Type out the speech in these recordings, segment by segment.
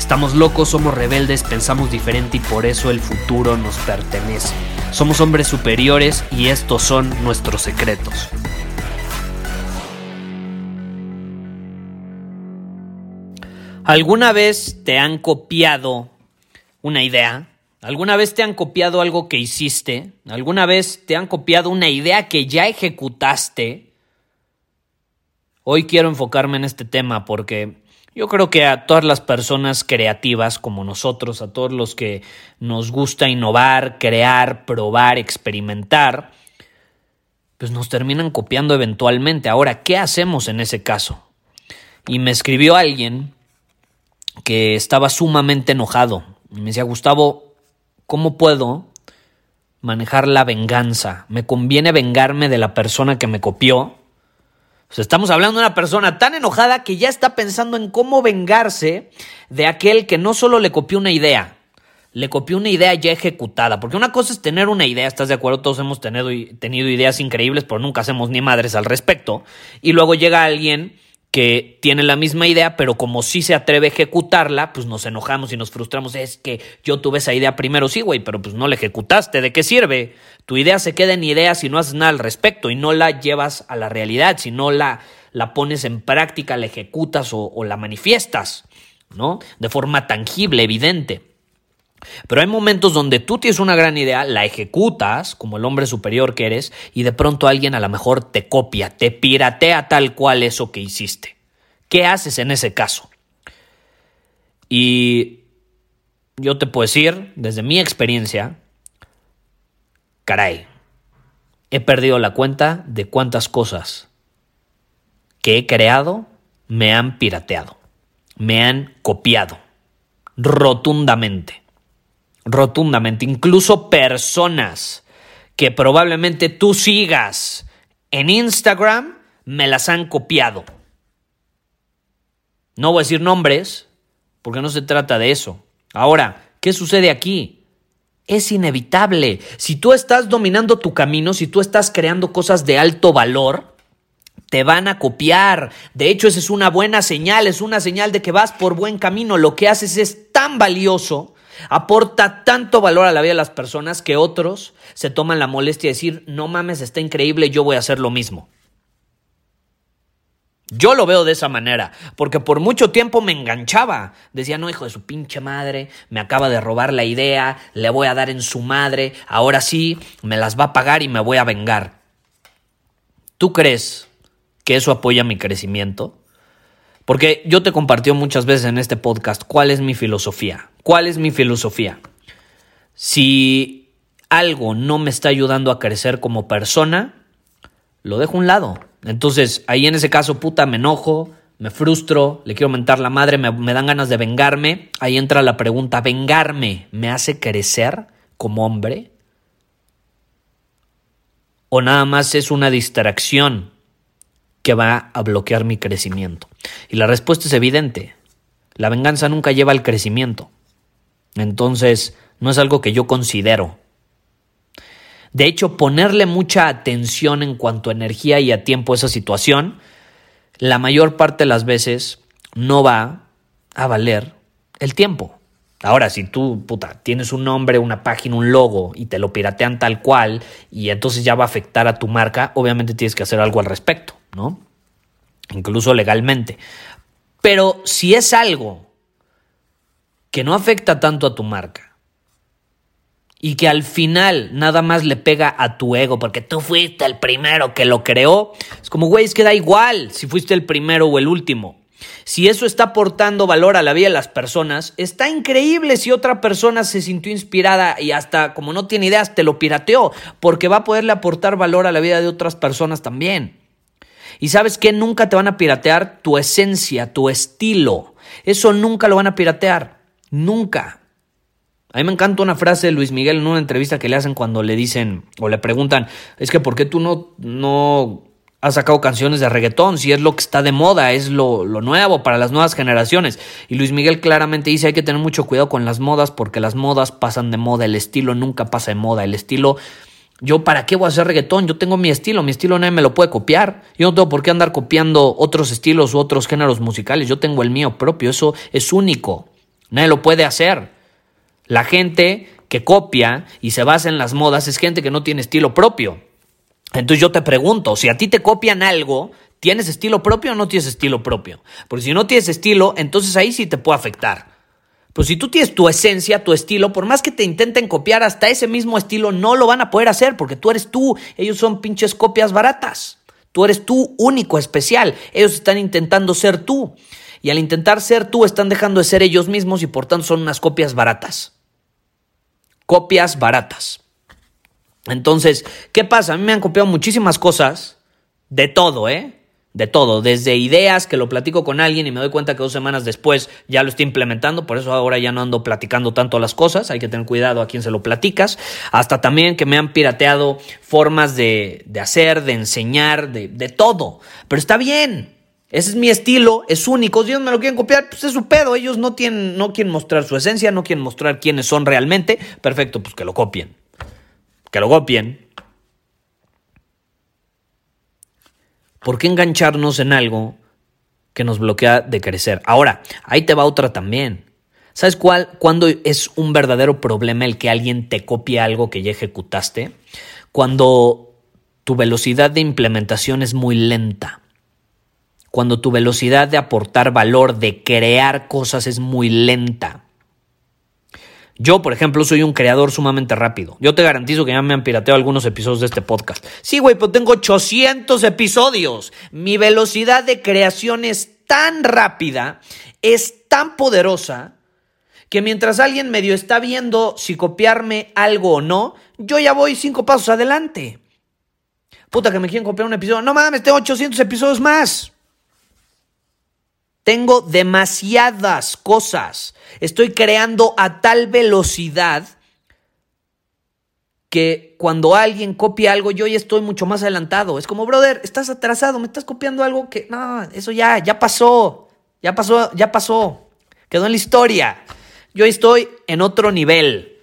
Estamos locos, somos rebeldes, pensamos diferente y por eso el futuro nos pertenece. Somos hombres superiores y estos son nuestros secretos. ¿Alguna vez te han copiado una idea? ¿Alguna vez te han copiado algo que hiciste? ¿Alguna vez te han copiado una idea que ya ejecutaste? Hoy quiero enfocarme en este tema porque yo creo que a todas las personas creativas como nosotros, a todos los que nos gusta innovar, crear, probar, experimentar, pues nos terminan copiando eventualmente. Ahora, ¿qué hacemos en ese caso? Y me escribió alguien que estaba sumamente enojado, me decía, Gustavo, ¿cómo puedo manejar la venganza? ¿Me conviene vengarme de la persona que me copió? Estamos hablando de una persona tan enojada que ya está pensando en cómo vengarse de aquel que no solo le copió una idea, le copió una idea ya ejecutada. Porque una cosa es tener una idea, ¿estás de acuerdo? Todos hemos tenido, tenido ideas increíbles, pero nunca hacemos ni madres al respecto. Y luego llega alguien que tiene la misma idea, pero como sí se atreve a ejecutarla, pues nos enojamos y nos frustramos. Es que yo tuve esa idea primero, sí, güey, pero pues no la ejecutaste. ¿De qué sirve? Tu idea se queda en idea si no haces nada al respecto y no la llevas a la realidad, si no la, la pones en práctica, la ejecutas o, o la manifiestas, ¿no? De forma tangible, evidente. Pero hay momentos donde tú tienes una gran idea, la ejecutas como el hombre superior que eres y de pronto alguien a lo mejor te copia, te piratea tal cual eso que hiciste. ¿Qué haces en ese caso? Y yo te puedo decir, desde mi experiencia, caray, he perdido la cuenta de cuántas cosas que he creado me han pirateado, me han copiado rotundamente rotundamente. Incluso personas que probablemente tú sigas en Instagram me las han copiado. No voy a decir nombres, porque no se trata de eso. Ahora, ¿qué sucede aquí? Es inevitable. Si tú estás dominando tu camino, si tú estás creando cosas de alto valor, te van a copiar. De hecho, esa es una buena señal, es una señal de que vas por buen camino. Lo que haces es tan valioso aporta tanto valor a la vida de las personas que otros se toman la molestia de decir, no mames, está increíble, yo voy a hacer lo mismo. Yo lo veo de esa manera, porque por mucho tiempo me enganchaba. Decía, no, hijo de su pinche madre, me acaba de robar la idea, le voy a dar en su madre, ahora sí, me las va a pagar y me voy a vengar. ¿Tú crees que eso apoya mi crecimiento? Porque yo te compartió muchas veces en este podcast cuál es mi filosofía. ¿Cuál es mi filosofía? Si algo no me está ayudando a crecer como persona, lo dejo a un lado. Entonces, ahí en ese caso, puta, me enojo, me frustro, le quiero mentar la madre, me, me dan ganas de vengarme. Ahí entra la pregunta, ¿vengarme me hace crecer como hombre? ¿O nada más es una distracción que va a bloquear mi crecimiento? Y la respuesta es evidente. La venganza nunca lleva al crecimiento. Entonces, no es algo que yo considero. De hecho, ponerle mucha atención en cuanto a energía y a tiempo a esa situación, la mayor parte de las veces no va a valer el tiempo. Ahora, si tú, puta, tienes un nombre, una página, un logo y te lo piratean tal cual y entonces ya va a afectar a tu marca, obviamente tienes que hacer algo al respecto, ¿no? incluso legalmente. Pero si es algo que no afecta tanto a tu marca y que al final nada más le pega a tu ego porque tú fuiste el primero que lo creó, es como, güey, es que da igual si fuiste el primero o el último. Si eso está aportando valor a la vida de las personas, está increíble si otra persona se sintió inspirada y hasta como no tiene ideas te lo pirateó, porque va a poderle aportar valor a la vida de otras personas también. Y sabes que nunca te van a piratear tu esencia, tu estilo. Eso nunca lo van a piratear. Nunca. A mí me encanta una frase de Luis Miguel en una entrevista que le hacen cuando le dicen o le preguntan, es que ¿por qué tú no, no has sacado canciones de reggaetón? Si es lo que está de moda, es lo, lo nuevo para las nuevas generaciones. Y Luis Miguel claramente dice hay que tener mucho cuidado con las modas porque las modas pasan de moda, el estilo nunca pasa de moda, el estilo... Yo, ¿para qué voy a hacer reggaetón? Yo tengo mi estilo, mi estilo nadie me lo puede copiar. Yo no tengo por qué andar copiando otros estilos u otros géneros musicales. Yo tengo el mío propio, eso es único. Nadie lo puede hacer. La gente que copia y se basa en las modas es gente que no tiene estilo propio. Entonces yo te pregunto, si a ti te copian algo, ¿tienes estilo propio o no tienes estilo propio? Porque si no tienes estilo, entonces ahí sí te puede afectar. Pero si tú tienes tu esencia, tu estilo, por más que te intenten copiar hasta ese mismo estilo, no lo van a poder hacer porque tú eres tú. Ellos son pinches copias baratas. Tú eres tú único, especial. Ellos están intentando ser tú. Y al intentar ser tú, están dejando de ser ellos mismos y por tanto son unas copias baratas copias baratas. Entonces, ¿qué pasa? A mí me han copiado muchísimas cosas, de todo, ¿eh? De todo, desde ideas que lo platico con alguien y me doy cuenta que dos semanas después ya lo estoy implementando, por eso ahora ya no ando platicando tanto las cosas, hay que tener cuidado a quién se lo platicas, hasta también que me han pirateado formas de, de hacer, de enseñar, de, de todo, pero está bien, ese es mi estilo, es único. Si ellos me lo quieren copiar, pues es su pedo. Ellos no, tienen, no quieren mostrar su esencia, no quieren mostrar quiénes son realmente. Perfecto, pues que lo copien. Que lo copien. ¿Por qué engancharnos en algo que nos bloquea de crecer? Ahora, ahí te va otra también. ¿Sabes cuál? Cuando es un verdadero problema el que alguien te copie algo que ya ejecutaste? Cuando tu velocidad de implementación es muy lenta cuando tu velocidad de aportar valor, de crear cosas es muy lenta. Yo, por ejemplo, soy un creador sumamente rápido. Yo te garantizo que ya me han pirateado algunos episodios de este podcast. Sí, güey, pero tengo 800 episodios. Mi velocidad de creación es tan rápida, es tan poderosa, que mientras alguien medio está viendo si copiarme algo o no, yo ya voy cinco pasos adelante. Puta, que me quieren copiar un episodio. No mames, tengo 800 episodios más. Tengo demasiadas cosas. Estoy creando a tal velocidad que cuando alguien copia algo, yo ya estoy mucho más adelantado. Es como, brother, estás atrasado, me estás copiando algo que, no, eso ya, ya pasó, ya pasó, ya pasó, quedó en la historia. Yo estoy en otro nivel.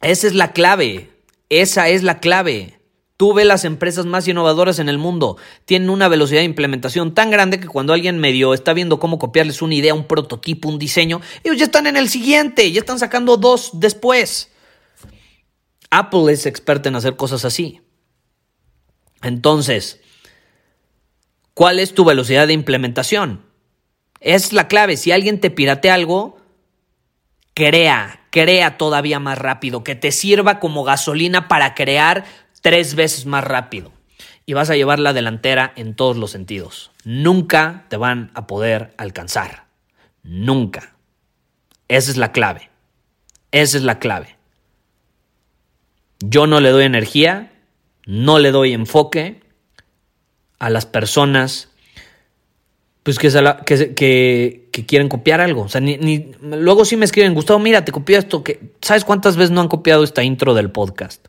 Esa es la clave, esa es la clave. Tú ves las empresas más innovadoras en el mundo. Tienen una velocidad de implementación tan grande que cuando alguien medio está viendo cómo copiarles una idea, un prototipo, un diseño, ellos ya están en el siguiente, ya están sacando dos después. Apple es experta en hacer cosas así. Entonces, ¿cuál es tu velocidad de implementación? Es la clave. Si alguien te pirate algo, crea, crea todavía más rápido, que te sirva como gasolina para crear tres veces más rápido y vas a llevar la delantera en todos los sentidos. Nunca te van a poder alcanzar. Nunca. Esa es la clave. Esa es la clave. Yo no le doy energía, no le doy enfoque a las personas pues que, que, que, quieren copiar algo. O sea, ni, luego sí me escriben, Gustavo, mira, te copié esto. Que, ¿Sabes cuántas veces no han copiado esta intro del podcast?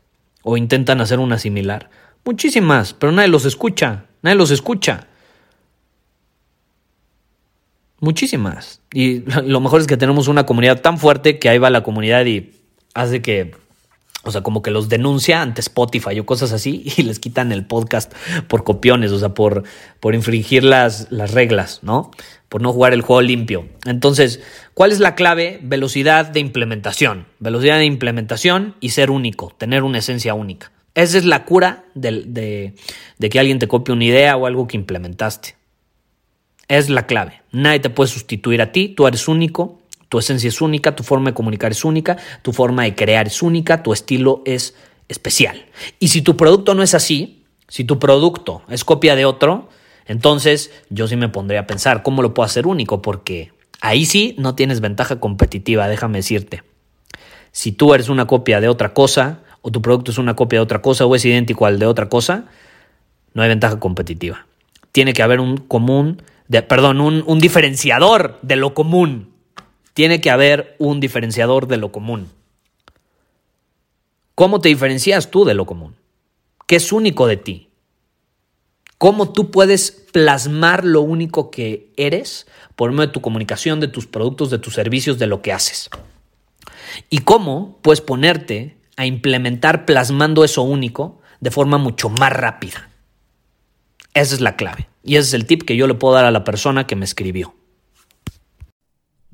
O intentan hacer una similar. Muchísimas, pero nadie los escucha, nadie los escucha. Muchísimas. Y lo mejor es que tenemos una comunidad tan fuerte que ahí va la comunidad y hace que, o sea, como que los denuncia ante Spotify o cosas así y les quitan el podcast por copiones, o sea, por, por infringir las, las reglas, ¿no? Por no jugar el juego limpio. Entonces, ¿cuál es la clave? Velocidad de implementación. Velocidad de implementación y ser único, tener una esencia única. Esa es la cura de, de, que alguien te copie una idea o algo que implementaste. Es la clave. Nadie te puede sustituir a ti, tú eres único, tu esencia es única, tu forma de comunicar es única, tu forma de crear es única, tu estilo es especial. Y si tu producto no es así, si tu producto es copia de otro, Entonces, yo sí me pondría a pensar cómo lo puedo hacer único, porque ahí sí no tienes ventaja competitiva, déjame decirte. Si tú eres una copia de otra cosa, o tu producto es una copia de otra cosa, o es idéntico al de otra cosa, no hay ventaja competitiva. Tiene que haber un común, perdón, un diferenciador de lo común. Tiene que haber un diferenciador de lo común. ¿Cómo te diferencias tú de lo común? ¿Qué es único de ti? cómo tú puedes plasmar lo único que eres por medio de tu comunicación, de tus productos, de tus servicios, de lo que haces. Y cómo puedes ponerte a implementar plasmando eso único de forma mucho más rápida. Esa es la clave. Y ese es el tip que yo le puedo dar a la persona que me escribió.